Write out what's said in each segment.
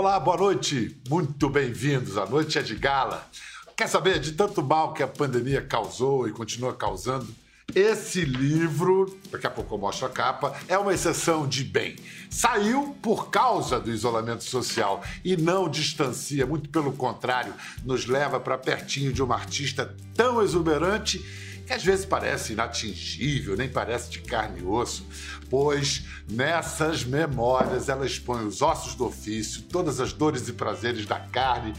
Olá, boa noite, muito bem-vindos. A noite é de gala. Quer saber de tanto mal que a pandemia causou e continua causando? Esse livro, daqui a pouco eu mostro a capa, é uma exceção de bem. Saiu por causa do isolamento social e não distancia, muito pelo contrário, nos leva para pertinho de uma artista tão exuberante que às vezes parece inatingível, nem parece de carne e osso, pois nessas memórias ela expõe os ossos do ofício, todas as dores e prazeres da carne,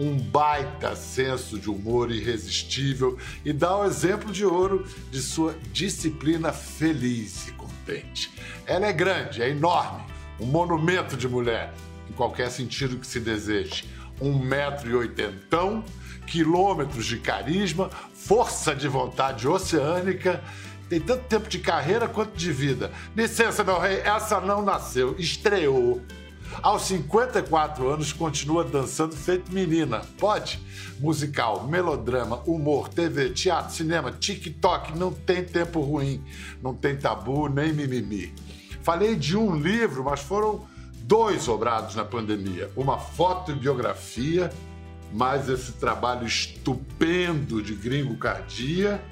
um baita senso de humor irresistível e dá o exemplo de ouro de sua disciplina feliz e contente. Ela é grande, é enorme, um monumento de mulher, em qualquer sentido que se deseje. Um metro e oitentão, quilômetros de carisma, força de vontade oceânica, tem tanto tempo de carreira quanto de vida. Licença, meu rei, essa não nasceu, estreou. Aos 54 anos, continua dançando feito menina. Pode? Musical, melodrama, humor, TV, teatro, cinema, TikTok, não tem tempo ruim, não tem tabu nem mimimi. Falei de um livro, mas foram dois obrados na pandemia: uma fotobiografia mais esse trabalho estupendo de Gringo Cardia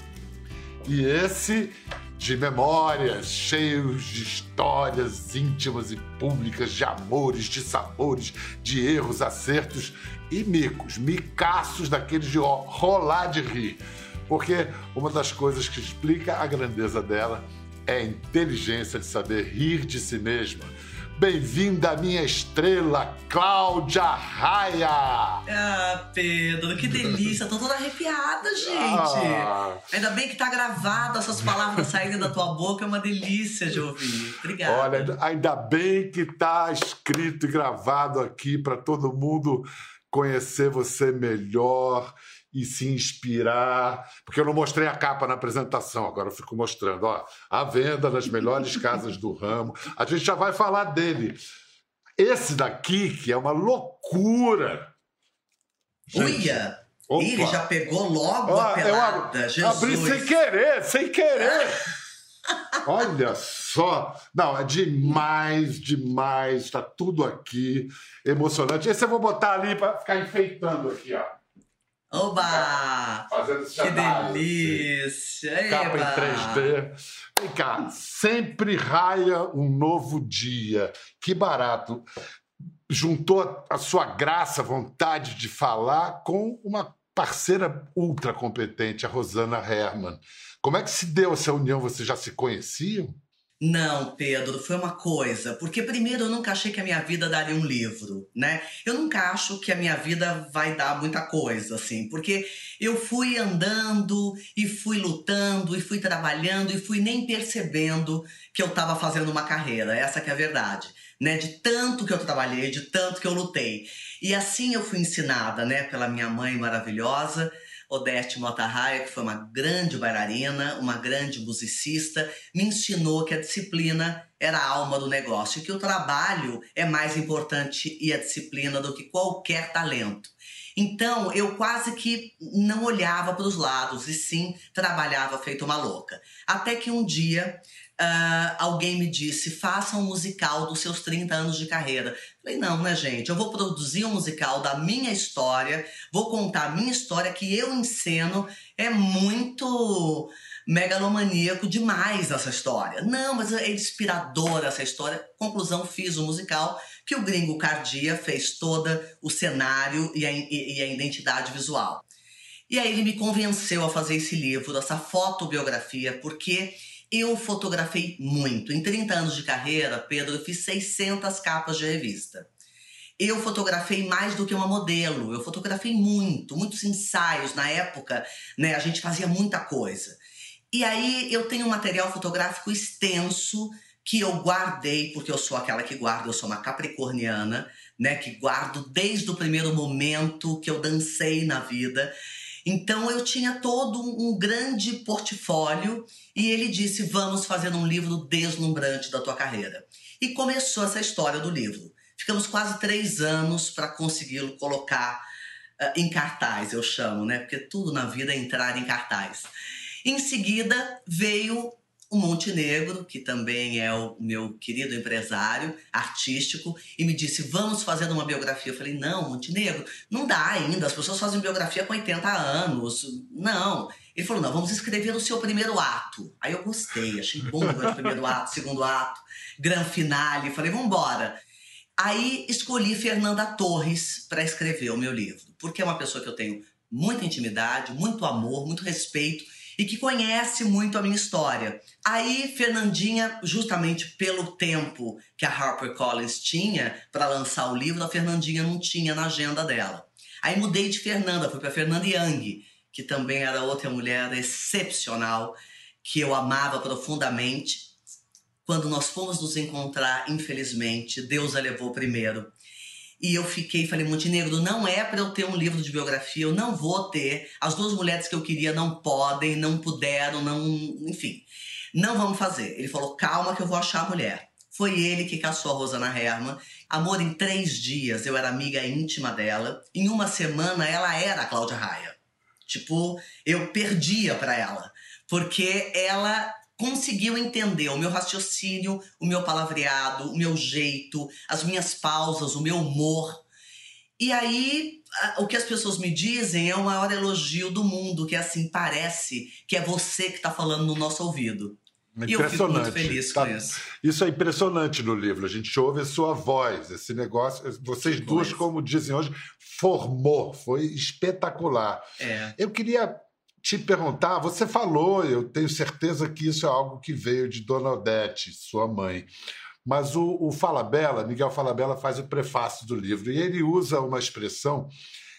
e esse de memórias, cheios de histórias íntimas e públicas, de amores, de sabores, de erros, acertos e micos, micaços daqueles de rolar de rir. Porque uma das coisas que explica a grandeza dela é a inteligência de saber rir de si mesma Bem-vinda, minha estrela, Cláudia Raia! Ah, Pedro, que delícia! Tô toda arrepiada, gente! Ah. Ainda bem que tá gravado essas palavras saindo da tua boca, é uma delícia de ouvir. Obrigada. Olha, ainda bem que tá escrito e gravado aqui para todo mundo conhecer você melhor e se inspirar, porque eu não mostrei a capa na apresentação, agora eu fico mostrando, ó, a venda nas melhores casas do ramo. A gente já vai falar dele. Esse daqui, que é uma loucura. Uia! Ele já pegou logo a pelada, eu Jesus. Abri sem querer, sem querer. Olha só. Não, é demais, demais. Está tudo aqui. Emocionante. Esse eu vou botar ali para ficar enfeitando aqui, ó. Oba! Fazendo Que delícia! Capa em 3D. Vem cá, sempre raia um novo dia. Que barato. Juntou a sua graça, vontade de falar com uma parceira ultra competente, a Rosana Herman. Como é que se deu essa união? Vocês já se conheciam? Não, Pedro, foi uma coisa. Porque primeiro eu nunca achei que a minha vida daria um livro, né? Eu nunca acho que a minha vida vai dar muita coisa, assim. Porque eu fui andando e fui lutando e fui trabalhando e fui nem percebendo que eu estava fazendo uma carreira. Essa que é a verdade, né? De tanto que eu trabalhei, de tanto que eu lutei. E assim eu fui ensinada, né? Pela minha mãe maravilhosa Odete Motarraia, que foi uma grande bailarina, uma grande musicista, me ensinou que a disciplina era a alma do negócio e que o trabalho é mais importante e a disciplina do que qualquer talento. Então eu quase que não olhava para os lados e sim trabalhava feito uma louca. Até que um dia uh, alguém me disse: faça um musical dos seus 30 anos de carreira. Falei, não, né, gente? Eu vou produzir um musical da minha história, vou contar a minha história que eu ensino. É muito megalomaníaco demais essa história. Não, mas é inspiradora essa história. Conclusão, fiz o um musical que o gringo Cardia fez toda o cenário e a, e a identidade visual. E aí ele me convenceu a fazer esse livro, essa fotobiografia, porque eu fotografei muito. Em 30 anos de carreira, Pedro, eu fiz 600 capas de revista. Eu fotografei mais do que uma modelo. Eu fotografei muito, muitos ensaios. Na época, né, a gente fazia muita coisa. E aí eu tenho um material fotográfico extenso que eu guardei, porque eu sou aquela que guarda, eu sou uma capricorniana, né, que guardo desde o primeiro momento que eu dancei na vida. Então eu tinha todo um grande portfólio e ele disse: Vamos fazer um livro deslumbrante da tua carreira. E começou essa história do livro. Ficamos quase três anos para consegui-lo colocar uh, em cartaz, eu chamo, né? Porque tudo na vida é entrar em cartaz. Em seguida veio o Montenegro, que também é o meu querido empresário artístico, e me disse: Vamos fazer uma biografia. Eu falei: Não, Montenegro, não dá ainda. As pessoas fazem biografia com 80 anos. Não. Ele falou: Não, vamos escrever o seu primeiro ato. Aí eu gostei, achei bom o primeiro ato, segundo ato, gran finale. Falei: Vamos embora. Aí escolhi Fernanda Torres para escrever o meu livro, porque é uma pessoa que eu tenho muita intimidade, muito amor, muito respeito e que conhece muito a minha história. Aí, Fernandinha, justamente pelo tempo que a HarperCollins tinha para lançar o livro, a Fernandinha não tinha na agenda dela. Aí mudei de Fernanda, fui para Fernanda Young, que também era outra mulher excepcional, que eu amava profundamente. Quando nós fomos nos encontrar, infelizmente, Deus a levou primeiro. E eu fiquei, falei, Montenegro, não é para eu ter um livro de biografia, eu não vou ter. As duas mulheres que eu queria não podem, não puderam, não. Enfim, não vamos fazer. Ele falou, calma que eu vou achar a mulher. Foi ele que caçou a Rosana Herman. Amor, em três dias eu era amiga íntima dela. Em uma semana ela era a Cláudia Raia. Tipo, eu perdia para ela. Porque ela conseguiu entender o meu raciocínio, o meu palavreado, o meu jeito, as minhas pausas, o meu humor. E aí, o que as pessoas me dizem é o maior elogio do mundo, que é assim, parece que é você que está falando no nosso ouvido. E eu fico muito feliz tá, com isso. Isso é impressionante no livro. A gente ouve a sua voz, esse negócio. Vocês duas, como dizem hoje, formou. Foi espetacular. É. Eu queria te perguntar, você falou, eu tenho certeza que isso é algo que veio de Dona Odete, sua mãe. Mas o, o Falabella, Miguel Falabella, faz o prefácio do livro e ele usa uma expressão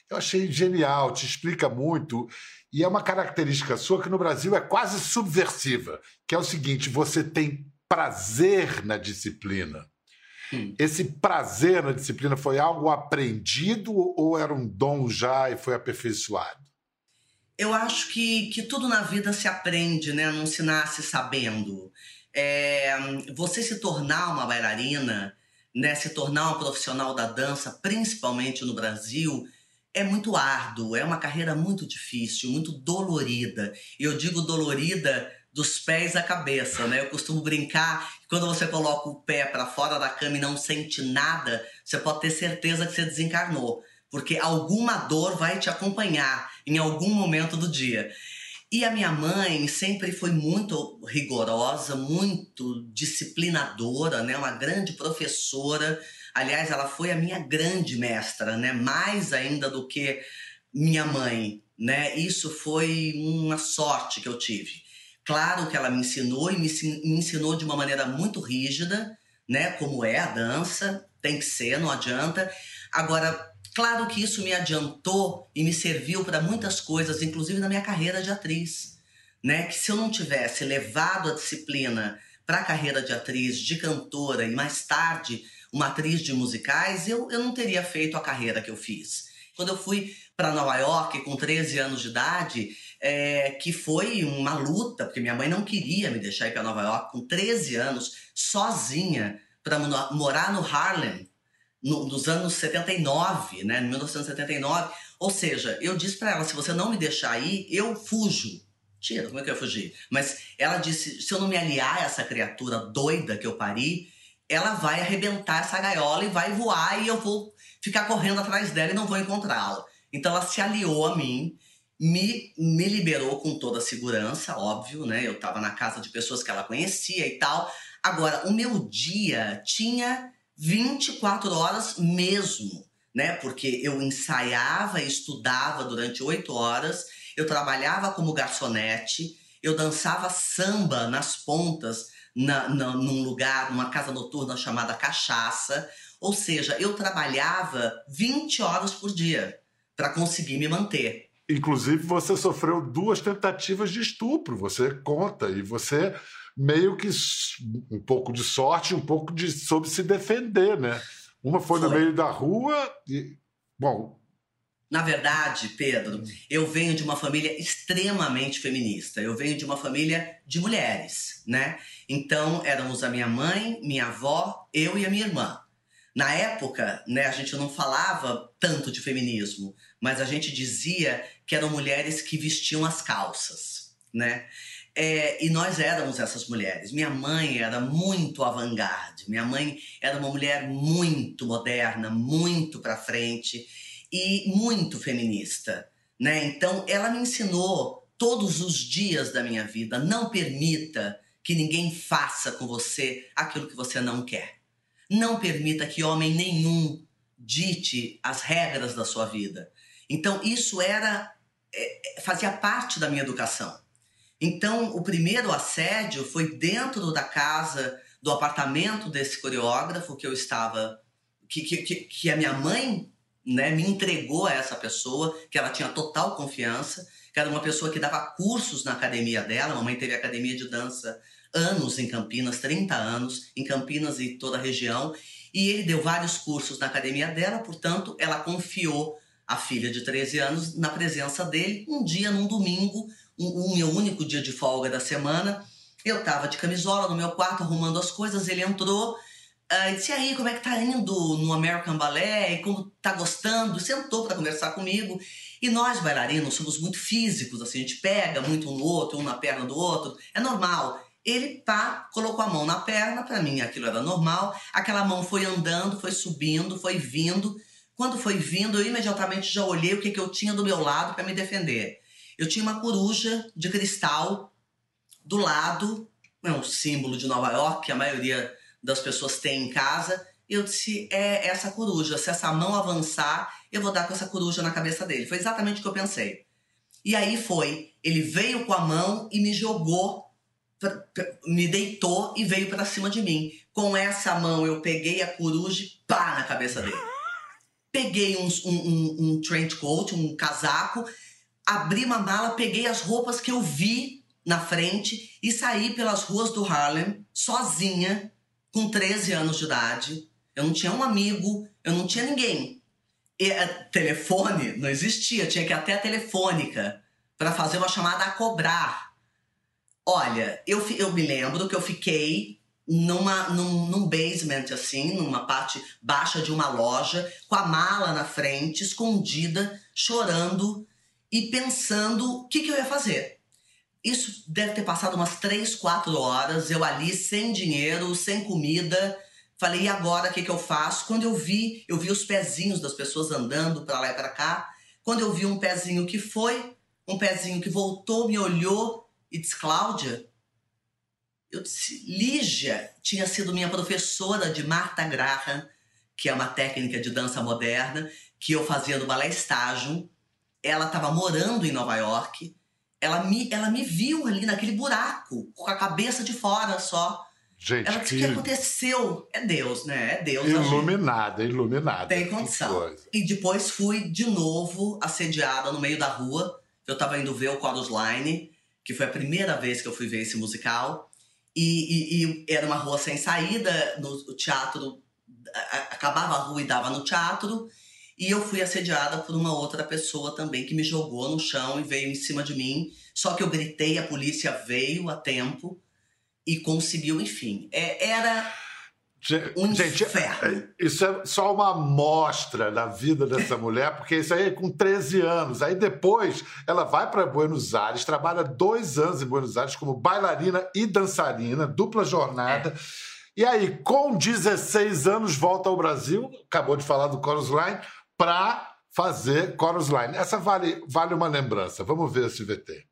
eu achei genial, te explica muito. E é uma característica sua que no Brasil é quase subversiva, que é o seguinte: você tem prazer na disciplina. Hum. Esse prazer na disciplina foi algo aprendido ou era um dom já e foi aperfeiçoado? Eu acho que, que tudo na vida se aprende, né? Não se nasce sabendo. É, você se tornar uma bailarina, né? Se tornar uma profissional da dança, principalmente no Brasil, é muito árduo, é uma carreira muito difícil, muito dolorida. E eu digo dolorida dos pés à cabeça, né? Eu costumo brincar que quando você coloca o pé para fora da cama e não sente nada, você pode ter certeza que você desencarnou porque alguma dor vai te acompanhar em algum momento do dia. E a minha mãe sempre foi muito rigorosa, muito disciplinadora, né? Uma grande professora. Aliás, ela foi a minha grande mestra, né? Mais ainda do que minha mãe, né? Isso foi uma sorte que eu tive. Claro que ela me ensinou e me ensinou de uma maneira muito rígida, né? Como é a dança, tem que ser, não adianta. Agora, Claro que isso me adiantou e me serviu para muitas coisas, inclusive na minha carreira de atriz. Né? Que se eu não tivesse levado a disciplina para a carreira de atriz, de cantora e mais tarde uma atriz de musicais, eu, eu não teria feito a carreira que eu fiz. Quando eu fui para Nova York com 13 anos de idade, é, que foi uma luta, porque minha mãe não queria me deixar ir para Nova York com 13 anos, sozinha, para morar no Harlem, no, nos anos 79, né, 1979. Ou seja, eu disse para ela: se você não me deixar ir, eu fujo. Tira, como é que eu ia fugir? Mas ela disse: se eu não me aliar a essa criatura doida que eu pari, ela vai arrebentar essa gaiola e vai voar e eu vou ficar correndo atrás dela e não vou encontrá-la. Então ela se aliou a mim, me, me liberou com toda a segurança, óbvio, né? Eu estava na casa de pessoas que ela conhecia e tal. Agora, o meu dia tinha 24 horas mesmo, né? Porque eu ensaiava e estudava durante oito horas, eu trabalhava como garçonete, eu dançava samba nas pontas, na, na, num lugar, numa casa noturna chamada Cachaça. Ou seja, eu trabalhava 20 horas por dia para conseguir me manter. Inclusive, você sofreu duas tentativas de estupro, você conta, e você meio que um pouco de sorte, um pouco de soube se defender, né? Uma foi, foi. no meio da rua e. Bom. Na verdade, Pedro, eu venho de uma família extremamente feminista. Eu venho de uma família de mulheres, né? Então, éramos a minha mãe, minha avó, eu e a minha irmã. Na época, né, a gente não falava tanto de feminismo, mas a gente dizia que eram mulheres que vestiam as calças, né? É, e nós éramos essas mulheres. Minha mãe era muito avant-garde. Minha mãe era uma mulher muito moderna, muito para frente e muito feminista, né? Então, ela me ensinou todos os dias da minha vida: não permita que ninguém faça com você aquilo que você não quer. Não permita que homem nenhum dite as regras da sua vida. Então, isso era é, fazia parte da minha educação. Então, o primeiro assédio foi dentro da casa, do apartamento desse coreógrafo que eu estava, que, que, que a minha mãe né, me entregou a essa pessoa, que ela tinha total confiança, que era uma pessoa que dava cursos na academia dela. A mamãe teve academia de dança anos em Campinas, 30 anos, em Campinas e toda a região. E ele deu vários cursos na academia dela, portanto, ela confiou a filha de 13 anos na presença dele um dia, num domingo, o, o meu único dia de folga da semana. Eu estava de camisola no meu quarto arrumando as coisas, ele entrou uh, e disse: aí, como é que tá indo no American Ballet? Como tá gostando? Sentou para conversar comigo. E nós, bailarinos, somos muito físicos, assim, a gente pega muito um no outro, um na perna do outro, é normal. Ele pá, colocou a mão na perna, para mim aquilo era normal. Aquela mão foi andando, foi subindo, foi vindo. Quando foi vindo, eu imediatamente já olhei o que, que eu tinha do meu lado para me defender. Eu tinha uma coruja de cristal do lado, é um símbolo de Nova York que a maioria das pessoas tem em casa. E eu disse: é essa coruja. Se essa mão avançar, eu vou dar com essa coruja na cabeça dele. Foi exatamente o que eu pensei. E aí foi. Ele veio com a mão e me jogou, me deitou e veio para cima de mim. Com essa mão eu peguei a coruja e pá na cabeça dele. Peguei um, um, um, um trench coat, um casaco, abri uma mala, peguei as roupas que eu vi na frente e saí pelas ruas do Harlem sozinha, com 13 anos de idade. Eu não tinha um amigo, eu não tinha ninguém. E, eh, telefone não existia, tinha que ir até a telefônica para fazer uma chamada a cobrar. Olha, eu, eu me lembro que eu fiquei numa, num, num basement, assim, numa parte baixa de uma loja, com a mala na frente, escondida, chorando e pensando o que, que eu ia fazer. Isso deve ter passado umas três, quatro horas, eu ali sem dinheiro, sem comida. Falei, e agora o que, que eu faço? Quando eu vi, eu vi os pezinhos das pessoas andando para lá e para cá. Quando eu vi um pezinho que foi, um pezinho que voltou, me olhou e disse, Cláudia, eu disse, Lígia tinha sido minha professora de Marta Graham, que é uma técnica de dança moderna, que eu fazia no balé estágio ela estava morando em Nova York, ela me, ela me viu ali naquele buraco, com a cabeça de fora só. Gente, ela disse: que... o que aconteceu? É Deus, né? É Deus. Iluminada, iluminada. Tem condição. E depois fui de novo assediada no meio da rua. Eu estava indo ver o Chorus Line, que foi a primeira vez que eu fui ver esse musical. E, e, e era uma rua sem saída, no teatro. Acabava a rua e dava no teatro. E eu fui assediada por uma outra pessoa também que me jogou no chão e veio em cima de mim. Só que eu gritei, a polícia veio a tempo e conseguiu, enfim. É, era um Gente, inferno. É, isso é só uma amostra da vida dessa mulher, porque isso aí é com 13 anos. Aí depois ela vai para Buenos Aires, trabalha dois anos em Buenos Aires como bailarina e dançarina, dupla jornada. É. E aí, com 16 anos, volta ao Brasil, acabou de falar do Chorus Line, para fazer Chorus Line. Essa vale, vale uma lembrança. Vamos ver esse VT.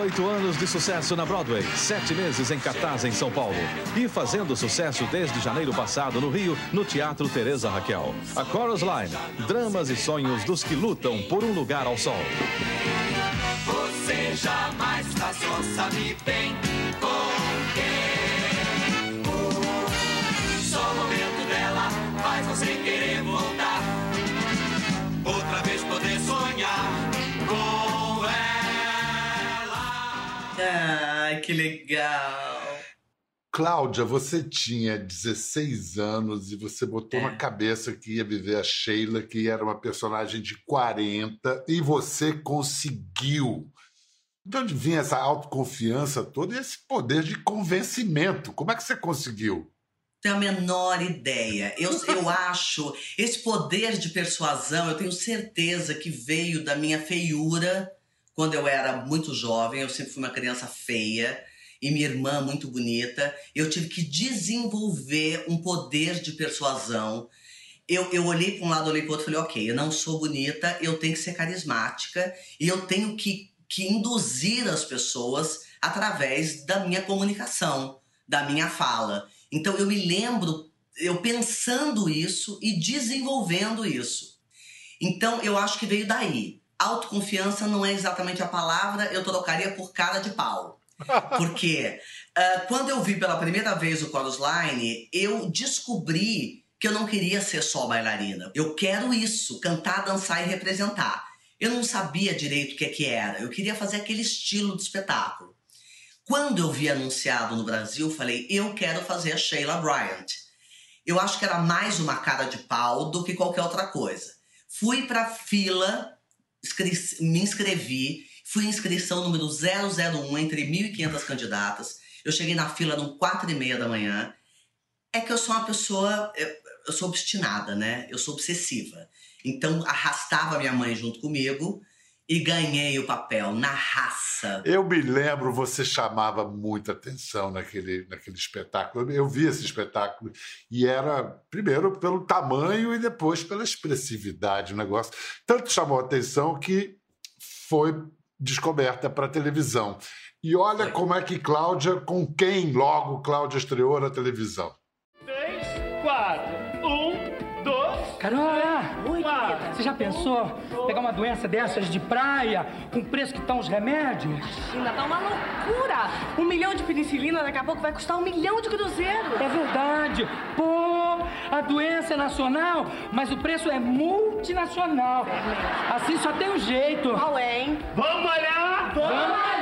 Oito anos de sucesso na Broadway, sete meses em cartaz em São Paulo e fazendo sucesso desde janeiro passado no Rio, no Teatro Teresa Raquel. A Chorus Line, dramas e sonhos dos que lutam por um lugar ao sol jamais passou, sabe bem com quem. só o momento dela faz você querer voltar. Outra vez poder sonhar com ela. Ai, que legal. Cláudia, você tinha 16 anos e você botou é. na cabeça que ia viver a Sheila, que era uma personagem de 40, e você conseguiu. De onde vinha essa autoconfiança toda e esse poder de convencimento? Como é que você conseguiu? Tenho a menor ideia. Eu, eu acho esse poder de persuasão, eu tenho certeza que veio da minha feiura quando eu era muito jovem. Eu sempre fui uma criança feia e minha irmã muito bonita. Eu tive que desenvolver um poder de persuasão. Eu, eu olhei para um lado, olhei para o outro falei: ok, eu não sou bonita, eu tenho que ser carismática e eu tenho que, que induzir as pessoas através da minha comunicação, da minha fala. Então eu me lembro eu pensando isso e desenvolvendo isso. Então eu acho que veio daí. Autoconfiança não é exatamente a palavra, eu trocaria por cara de pau. Porque uh, quando eu vi pela primeira vez o Chorus Line, eu descobri que eu não queria ser só bailarina. Eu quero isso, cantar, dançar e representar. Eu não sabia direito o que, é que era. Eu queria fazer aquele estilo de espetáculo. Quando eu vi anunciado no Brasil, falei, eu quero fazer a Sheila Bryant. Eu acho que era mais uma cara de pau do que qualquer outra coisa. Fui para fila, me inscrevi, fui inscrição número 001 entre 1.500 candidatas. Eu cheguei na fila no 4 e meia da manhã. É que eu sou uma pessoa, eu, sou obstinada, né? Eu sou obsessiva. Então arrastava minha mãe junto comigo e ganhei o papel na raça. Eu me lembro, você chamava muita atenção naquele, naquele espetáculo. Eu vi esse espetáculo e era, primeiro, pelo tamanho e depois pela expressividade do negócio. Tanto chamou atenção que foi descoberta para televisão. E olha como é que Cláudia, com quem logo Cláudia estreou na televisão. Três, quatro, um, dois. Carol! Você já pensou pegar uma doença dessas de praia, com o preço que estão os remédios? Ainda tá uma loucura! Um milhão de penicilina daqui a pouco vai custar um milhão de cruzeiro. É verdade. Pô, a doença é nacional, mas o preço é multinacional. É assim só tem um jeito. Qual é, hein? Vamos olhar! Vamos, Vamos olhar!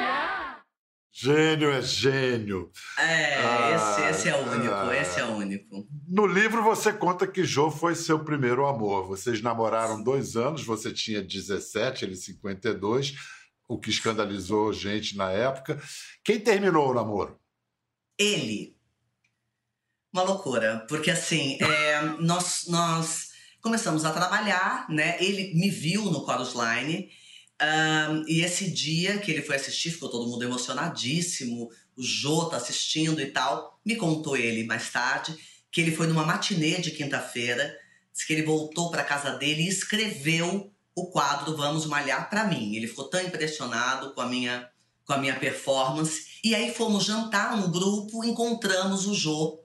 Gênio é gênio. É, ah, esse, esse, é o único, ah, esse é o único. No livro você conta que Jô foi seu primeiro amor. Vocês namoraram dois anos, você tinha 17, ele 52, o que escandalizou gente na época. Quem terminou o namoro? Ele. Uma loucura, porque assim, é, nós, nós começamos a trabalhar, né? Ele me viu no Chorus Line um, e esse dia que ele foi assistir, ficou todo mundo emocionadíssimo, o Jô tá assistindo e tal. Me contou ele mais tarde que ele foi numa matinê de quinta-feira, disse que ele voltou para casa dele e escreveu o quadro Vamos Malhar para mim. Ele ficou tão impressionado com a minha com a minha performance. E aí fomos jantar no grupo, encontramos o Jô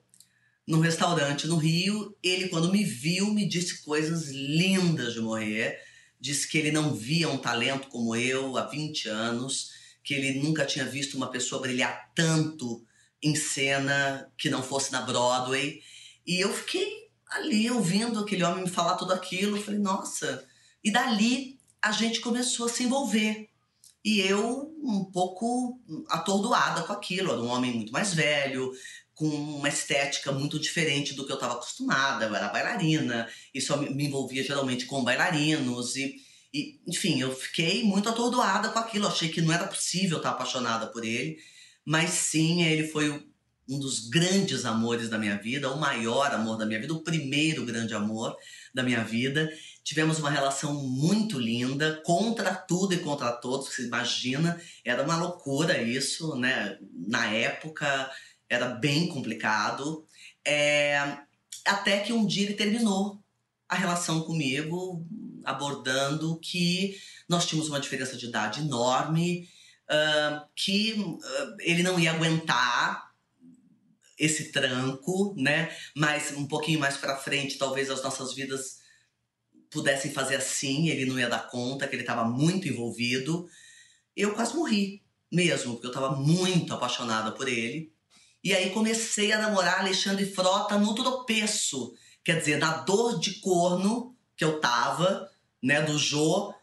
num restaurante no Rio. Ele, quando me viu, me disse coisas lindas de morrer disse que ele não via um talento como eu há 20 anos, que ele nunca tinha visto uma pessoa brilhar tanto em cena que não fosse na Broadway. E eu fiquei ali ouvindo aquele homem me falar tudo aquilo. Eu falei, nossa. E dali a gente começou a se envolver. E eu um pouco atordoada com aquilo. Era um homem muito mais velho, com uma estética muito diferente do que eu estava acostumada. Eu era bailarina e só me envolvia geralmente com bailarinos e, e, enfim, eu fiquei muito atordoada com aquilo. Achei que não era possível estar apaixonada por ele, mas sim, ele foi um dos grandes amores da minha vida, o maior amor da minha vida, o primeiro grande amor da minha vida. Tivemos uma relação muito linda, contra tudo e contra todos, você imagina, era uma loucura isso, né? Na época, era bem complicado. É, até que um dia ele terminou a relação comigo, abordando que nós tínhamos uma diferença de idade enorme, uh, que uh, ele não ia aguentar esse tranco, né? Mas um pouquinho mais para frente, talvez as nossas vidas pudessem fazer assim, ele não ia dar conta, que ele estava muito envolvido. Eu quase morri mesmo, porque eu estava muito apaixonada por ele. E aí comecei a namorar Alexandre Frota no tropeço. Quer dizer, na dor de corno que eu tava, né, do Jô,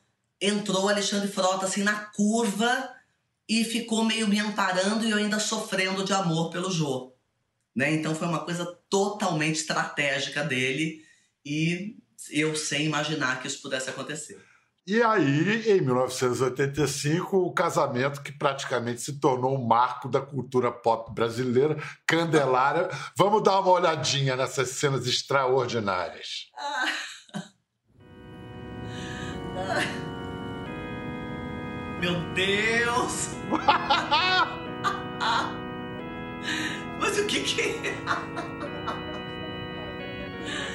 entrou Alexandre Frota assim na curva e ficou meio me amparando e eu ainda sofrendo de amor pelo Jô. Né? Então foi uma coisa totalmente estratégica dele e eu sem imaginar que isso pudesse acontecer. E aí, em 1985, o casamento que praticamente se tornou um marco da cultura pop brasileira, Candelária. Vamos dar uma olhadinha nessas cenas extraordinárias. Meu Deus! Mas o que que é?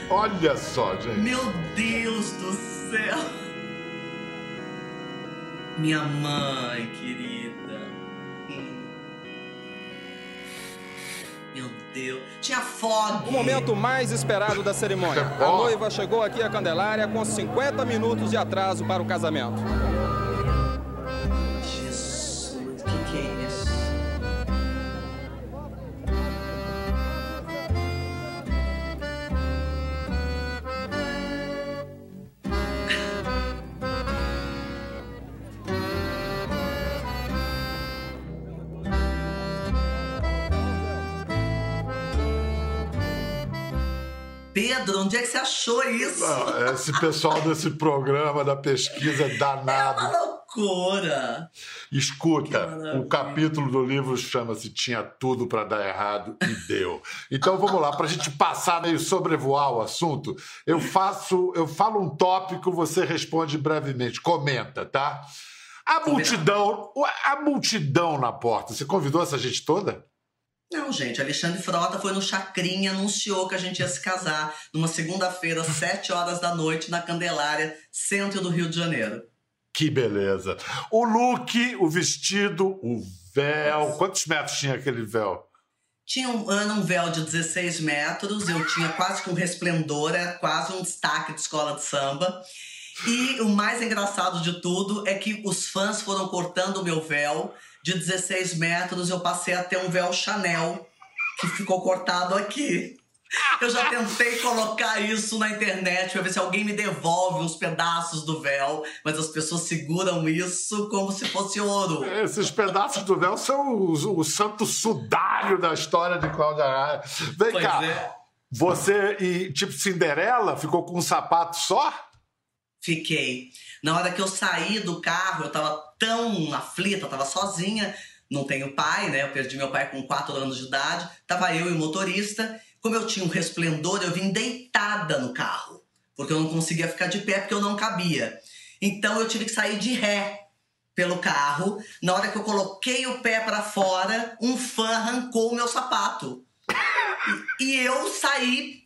Olha só, gente. Meu Deus do céu! Minha mãe querida. Meu Deus. Tinha fog. O momento mais esperado da cerimônia. A noiva chegou aqui à Candelária com 50 minutos de atraso para o casamento. Achou isso? Ah, Esse pessoal desse programa da pesquisa é danado. Uma loucura! Escuta, o capítulo do livro chama-se Tinha Tudo para Dar Errado e Deu. Então vamos lá, para a gente passar meio sobrevoar o assunto, eu faço, eu falo um tópico, você responde brevemente, comenta, tá? A multidão, a multidão na porta, você convidou essa gente toda? Não, gente, Alexandre Frota foi no Chacrinha, anunciou que a gente ia se casar numa segunda-feira, às 7 horas da noite, na Candelária, centro do Rio de Janeiro. Que beleza. O look, o vestido, o véu. Quantos metros tinha aquele véu? Tinha um, era um véu de 16 metros, eu tinha quase que um resplendor, era quase um destaque de escola de samba. E o mais engraçado de tudo é que os fãs foram cortando o meu véu de 16 metros, eu passei a ter um véu Chanel, que ficou cortado aqui. Eu já tentei colocar isso na internet pra ver se alguém me devolve uns pedaços do véu, mas as pessoas seguram isso como se fosse ouro. Esses pedaços do véu são o, o santo sudário da história de Cláudia Raia. Vem Pois cá, é. você, e tipo Cinderela, ficou com um sapato só? Fiquei. Na hora que eu saí do carro, eu tava tão aflita, tava sozinha, não tenho pai, né? Eu perdi meu pai com 4 anos de idade. Tava eu e o motorista. Como eu tinha um resplendor, eu vim deitada no carro, porque eu não conseguia ficar de pé porque eu não cabia. Então eu tive que sair de ré pelo carro. Na hora que eu coloquei o pé pra fora, um fã arrancou o meu sapato. E eu saí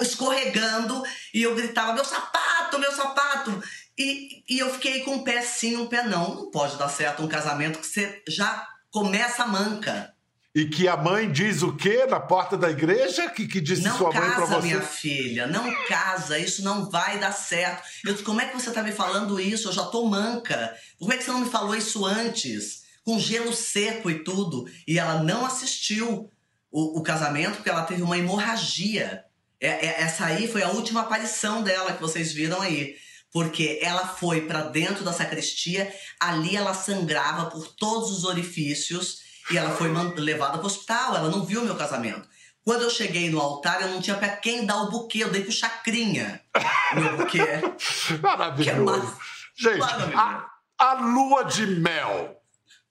escorregando e eu gritava: meu sapato, meu sapato! E, e eu fiquei com um pé sim, um pé não. Não pode dar certo um casamento que você já começa manca. E que a mãe diz o quê na porta da igreja? Que, que disse Não sua mãe casa, você? minha filha, não casa, isso não vai dar certo. Eu disse, como é que você tá me falando isso? Eu já tô manca. Como é que você não me falou isso antes? Com gelo seco e tudo. E ela não assistiu o, o casamento porque ela teve uma hemorragia. É- é- essa aí foi a última aparição dela que vocês viram aí. Porque ela foi pra dentro da sacristia, ali ela sangrava por todos os orifícios e ela foi levada pro hospital. Ela não viu o meu casamento. Quando eu cheguei no altar, eu não tinha pra quem dar o buquê, eu dei pro Chacrinha. o Meu buquê. Maravilhoso. Que é Gente, Maravilhoso. a, a lua de mel.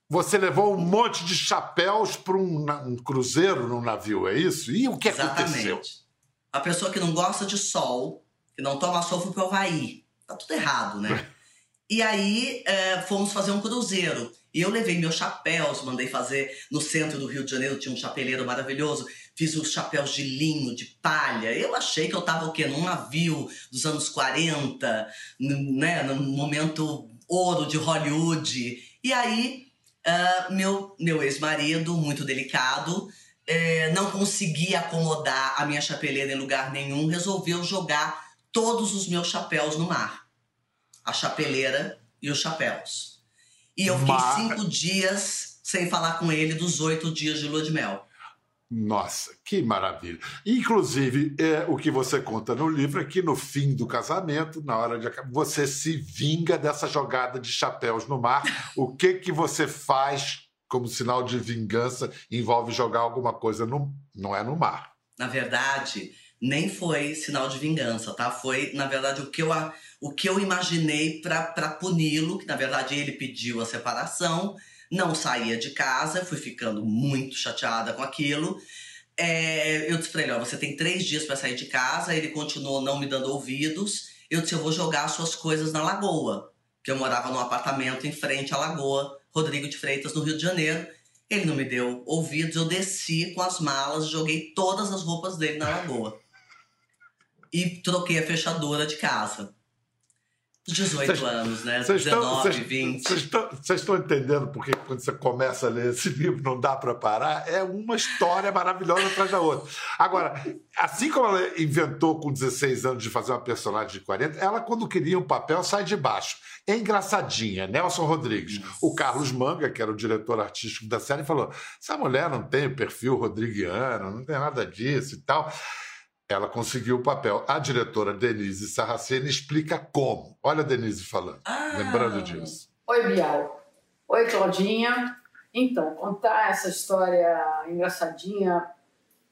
Você levou um monte de chapéus para um, um cruzeiro num navio, é isso? E o que aconteceu? Exatamente. A pessoa que não gosta de sol, que não toma sol, foi pro Havaí. Tá tudo errado, né? E aí é, fomos fazer um cruzeiro. E eu levei meus chapéus, mandei fazer no centro do Rio de Janeiro, tinha um chapeleiro maravilhoso. Fiz os chapéus de linho, de palha. Eu achei que eu tava o quê? Num navio dos anos 40, n- né? Num momento ouro de Hollywood. E aí, ah, meu, meu ex-marido, muito delicado, eh, não conseguia acomodar a minha chapeleira em lugar nenhum, resolveu jogar todos os meus chapéus no mar. A chapeleira e os chapéus. E eu fiquei cinco dias sem falar com ele dos oito dias de lua de mel. Nossa, que maravilha. Inclusive, é, o que você conta no livro é que no fim do casamento, na hora de acabar, você se vinga dessa jogada de chapéus no mar. O que que você faz como sinal de vingança envolve jogar alguma coisa no. Não é no mar. Na verdade, nem foi sinal de vingança, tá? Foi, na verdade, o que eu, o que eu imaginei para puni-lo, que na verdade ele pediu a separação, não saía de casa, fui ficando muito chateada com aquilo. É, eu disse pra ele: ó, você tem três dias para sair de casa. Ele continuou não me dando ouvidos. Eu disse: eu vou jogar suas coisas na lagoa, que eu morava num apartamento em frente à lagoa, Rodrigo de Freitas, no Rio de Janeiro. Ele não me deu ouvidos, eu desci com as malas, joguei todas as roupas dele na lagoa. E troquei a fechadura de casa. 18 cês, anos, né? 19, estão, 20. Vocês estão entendendo porque quando você começa a ler esse livro não dá para parar? É uma história maravilhosa atrás da outra. Agora, assim como ela inventou com 16 anos de fazer uma personagem de 40, ela, quando queria um papel, sai de baixo. É engraçadinha, Nelson Rodrigues. Nossa. O Carlos Manga, que era o diretor artístico da série, falou: essa mulher não tem perfil rodriguiano, não tem nada disso e tal. Ela conseguiu o papel. A diretora Denise Sarraceni explica como. Olha a Denise falando, ah. lembrando disso. Oi, Bial. Oi, Claudinha. Então, contar essa história engraçadinha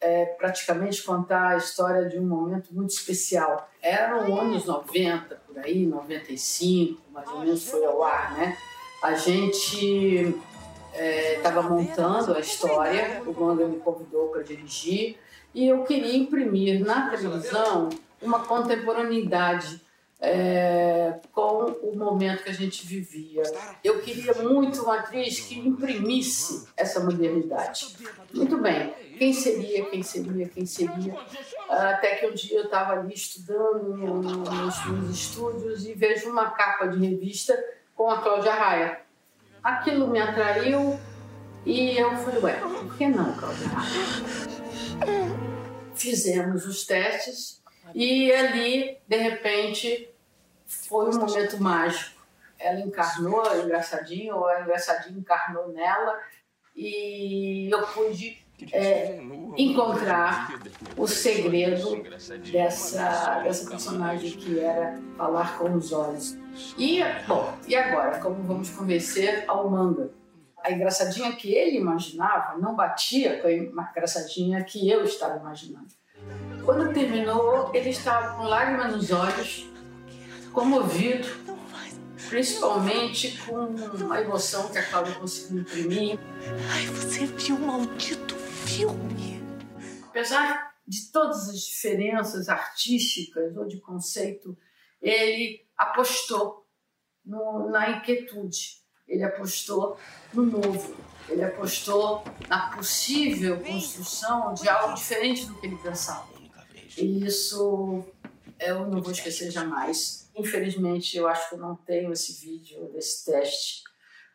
é praticamente contar a história de um momento muito especial. Eram anos 90, por aí, 95, mais ou menos foi ao ar, né? A gente estava é, montando a história, o Wanda me convidou para dirigir, e eu queria imprimir na televisão uma contemporaneidade é, com o momento que a gente vivia. Eu queria muito uma atriz que imprimisse essa modernidade. Muito bem, quem seria, quem seria, quem seria? Até que um dia eu estava ali estudando nos meus estúdios e vejo uma capa de revista com a Cláudia Raia. Aquilo me atraiu e eu falei, ué, por que não, Cláudia Raia? Fizemos os testes e ali, de repente, foi um momento mágico. Ela encarnou a engraçadinho, ou a engraçadinho encarnou nela, e eu pude é, encontrar o segredo dessa, dessa personagem que era falar com os olhos. E, bom, e agora? Como vamos convencer ao manga? A engraçadinha que ele imaginava não batia com a engraçadinha que eu estava imaginando. Quando terminou, ele estava com lágrimas nos olhos, comovido, principalmente com a emoção que a Cláudia conseguiu imprimir. Ai, você viu um maldito filme! Apesar de todas as diferenças artísticas ou de conceito, ele apostou no, na inquietude ele apostou no novo, ele apostou na possível construção de algo diferente do que ele pensava. E isso eu não vou esquecer jamais. Infelizmente, eu acho que eu não tenho esse vídeo desse teste,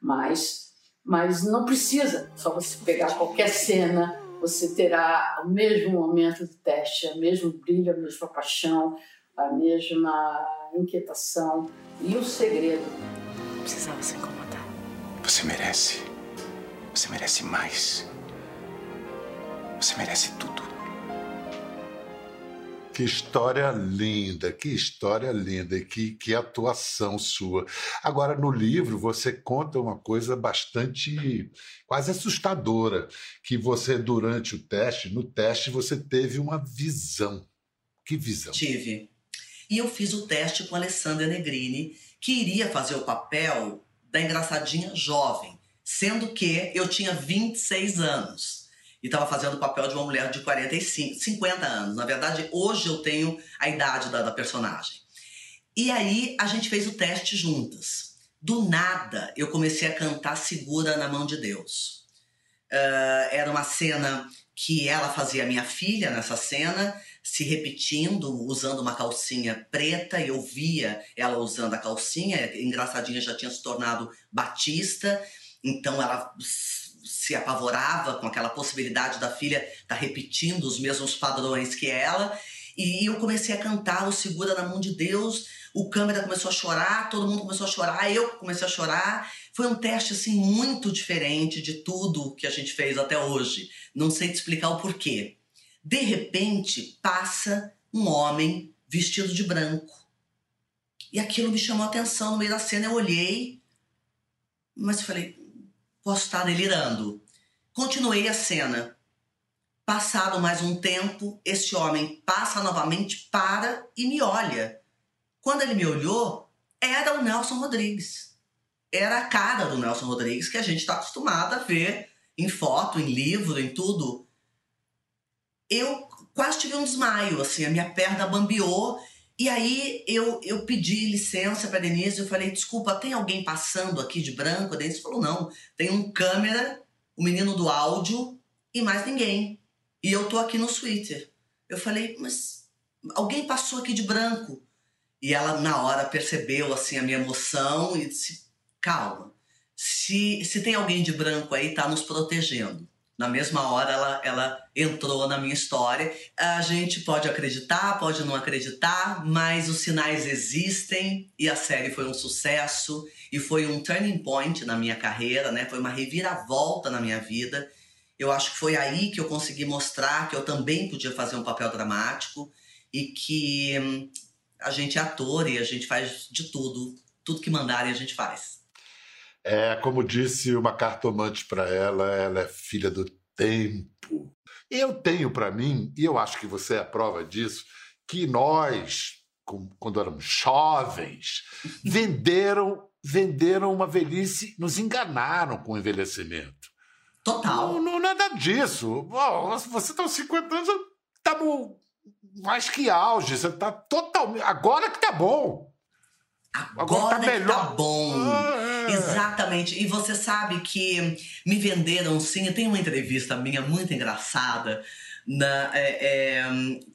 mas, mas não precisa. Só você pegar qualquer cena, você terá o mesmo momento do teste, o mesmo brilho, a mesma paixão, a mesma inquietação e o segredo. Precisava se incomodar. Você merece. Você merece mais. Você merece tudo. Que história linda, que história linda e que, que atuação sua. Agora, no livro, você conta uma coisa bastante, quase assustadora, que você, durante o teste, no teste, você teve uma visão. Que visão? Tive. E eu fiz o teste com a Alessandra Negrini, que iria fazer o papel da engraçadinha jovem, sendo que eu tinha 26 anos e estava fazendo o papel de uma mulher de 45, 50 anos. Na verdade, hoje eu tenho a idade da, da personagem. E aí a gente fez o teste juntas. Do nada, eu comecei a cantar Segura na Mão de Deus. Uh, era uma cena que ela fazia minha filha nessa cena, se repetindo, usando uma calcinha preta, eu via ela usando a calcinha, engraçadinha já tinha se tornado batista, então ela se apavorava com aquela possibilidade da filha estar tá repetindo os mesmos padrões que ela, e eu comecei a cantar o Segura na Mão de Deus, o câmera começou a chorar, todo mundo começou a chorar, eu comecei a chorar. Foi um teste assim muito diferente de tudo que a gente fez até hoje. Não sei te explicar o porquê. De repente, passa um homem vestido de branco. E aquilo me chamou a atenção no meio da cena. Eu olhei, mas falei, posso estar delirando. Continuei a cena. Passado mais um tempo, esse homem passa novamente, para e me olha. Quando ele me olhou, era o Nelson Rodrigues. Era a cara do Nelson Rodrigues que a gente está acostumado a ver em foto, em livro, em tudo. Eu quase tive um desmaio, assim, a minha perna bambeou. E aí eu, eu pedi licença para Denise, eu falei, desculpa, tem alguém passando aqui de branco? A Denise falou, não, tem um câmera, o um menino do áudio e mais ninguém. E eu tô aqui no Twitter. Eu falei, mas alguém passou aqui de branco. E ela, na hora, percebeu, assim, a minha emoção e disse, calma, se, se tem alguém de branco aí, tá nos protegendo. Na mesma hora ela, ela entrou na minha história. A gente pode acreditar, pode não acreditar, mas os sinais existem e a série foi um sucesso e foi um turning point na minha carreira, né? Foi uma reviravolta na minha vida. Eu acho que foi aí que eu consegui mostrar que eu também podia fazer um papel dramático e que hum, a gente é ator e a gente faz de tudo, tudo que mandarem a gente faz. É, como disse uma cartomante para ela, ela é filha do tempo. Eu tenho para mim, e eu acho que você é a prova disso, que nós, quando éramos jovens, venderam, venderam uma velhice, nos enganaram com o envelhecimento. Total. Não, não nada disso. Bom, você está aos 50 anos, estamos mais que auge. Você está totalmente. Agora que tá bom. Agora, Agora tá melhor. Tá bom. Ah, é. Exatamente. E você sabe que me venderam sim. Tem uma entrevista minha muito engraçada. Na, é, é,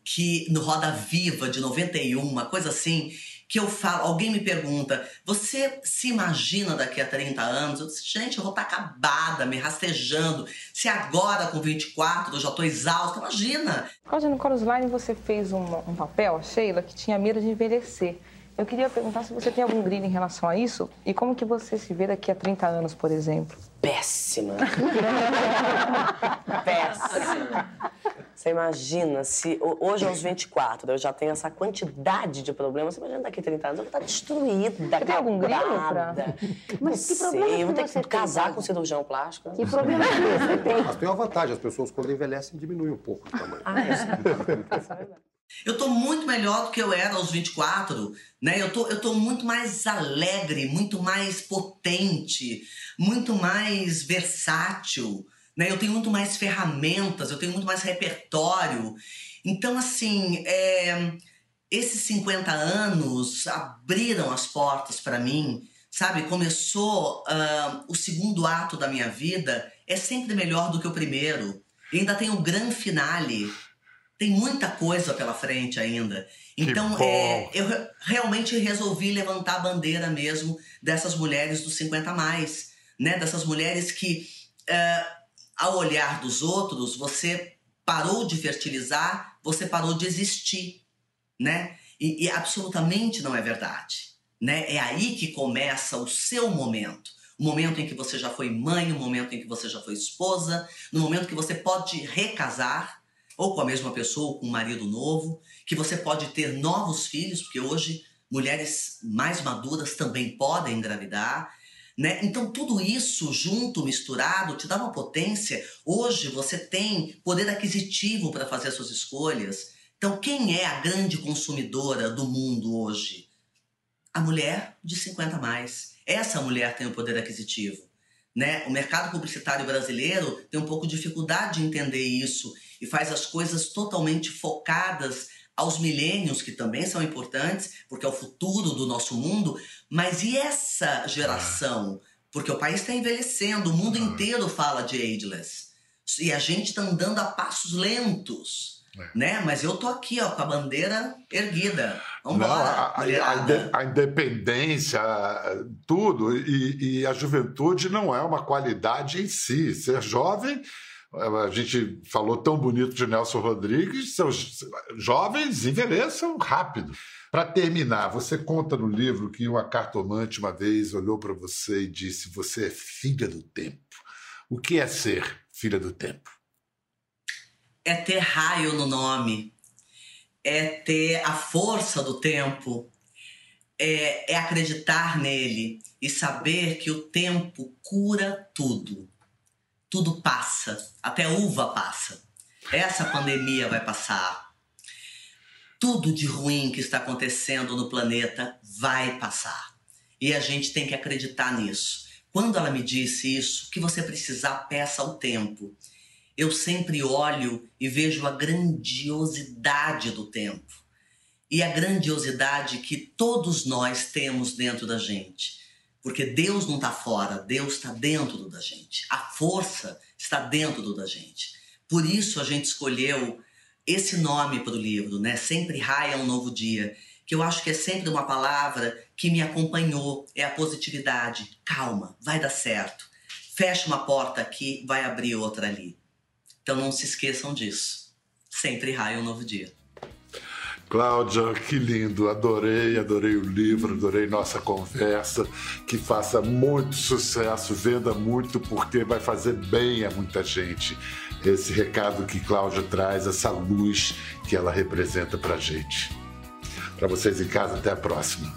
que no Roda Viva de 91, uma coisa assim, que eu falo, alguém me pergunta, você se imagina daqui a 30 anos? Eu disse, gente, eu vou estar tá acabada, me rastejando. Se agora, com 24, eu já estou exausta, imagina. Cláudia, no Chorus Line você fez um, um papel, Sheila, que tinha medo de envelhecer. Eu queria perguntar se você tem algum grilo em relação a isso e como que você se vê daqui a 30 anos, por exemplo. Péssima. Péssima. Você imagina se hoje aos 24 eu já tenho essa quantidade de problemas, você imagina daqui a 30 anos eu vou estar destruída, Tem algum grilo pra... Mas que problema eu vou ter que casar tem? com um cirurgião plástico. Que problema você tem? Mas tem uma vantagem, as pessoas quando envelhecem diminuem um pouco o tamanho. Ah, é. Eu tô muito melhor do que eu era aos 24, né? Eu tô, eu tô muito mais alegre, muito mais potente, muito mais versátil, né? Eu tenho muito mais ferramentas, eu tenho muito mais repertório. Então, assim, é, esses 50 anos abriram as portas para mim, sabe? Começou uh, o segundo ato da minha vida, é sempre melhor do que o primeiro. E ainda tem o grande finale tem muita coisa pela frente ainda. Então, é, eu realmente resolvi levantar a bandeira mesmo dessas mulheres dos 50 mais, né? Dessas mulheres que, é, ao olhar dos outros, você parou de fertilizar, você parou de existir, né? E, e absolutamente não é verdade, né? É aí que começa o seu momento. O momento em que você já foi mãe, o momento em que você já foi esposa, no momento que você pode recasar, ou com a mesma pessoa, ou com um marido novo, que você pode ter novos filhos, porque hoje mulheres mais maduras também podem engravidar. Né? Então, tudo isso junto, misturado, te dá uma potência. Hoje você tem poder aquisitivo para fazer as suas escolhas. Então, quem é a grande consumidora do mundo hoje? A mulher de 50 mais. Essa mulher tem o poder aquisitivo. Né? O mercado publicitário brasileiro tem um pouco de dificuldade de entender isso e faz as coisas totalmente focadas aos milênios, que também são importantes, porque é o futuro do nosso mundo, mas e essa geração? Porque o país está envelhecendo, o mundo inteiro fala de ageless. E a gente está andando a passos lentos. É. Né? Mas eu tô aqui, ó, com a bandeira erguida. Vamos embora. A, a, a, independência, tudo, e, e, a juventude não é uma qualidade em si. Ser jovem a gente falou tão bonito de Nelson Rodrigues, seus jovens envelheçam rápido. Para terminar, você conta no livro que uma cartomante uma vez olhou para você e disse: Você é filha do tempo. O que é ser filha do tempo? É ter raio no nome, é ter a força do tempo, é, é acreditar nele e saber que o tempo cura tudo tudo passa, até uva passa. Essa pandemia vai passar. Tudo de ruim que está acontecendo no planeta vai passar. E a gente tem que acreditar nisso. Quando ela me disse isso, que você precisar, peça o tempo. Eu sempre olho e vejo a grandiosidade do tempo. E a grandiosidade que todos nós temos dentro da gente. Porque Deus não está fora, Deus está dentro da gente. A força está dentro da gente. Por isso a gente escolheu esse nome para o livro, né? Sempre raia um novo dia, que eu acho que é sempre uma palavra que me acompanhou, é a positividade. Calma, vai dar certo. Fecha uma porta aqui, vai abrir outra ali. Então não se esqueçam disso. Sempre raia um novo dia. Cláudia, que lindo, adorei, adorei o livro, adorei nossa conversa. Que faça muito sucesso, venda muito, porque vai fazer bem a muita gente. Esse recado que Cláudia traz, essa luz que ela representa pra gente. Para vocês em casa, até a próxima.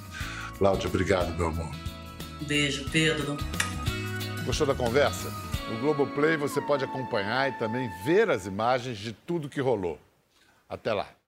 Cláudia, obrigado, meu amor. Beijo, Pedro. Gostou da conversa? No Globoplay você pode acompanhar e também ver as imagens de tudo que rolou. Até lá.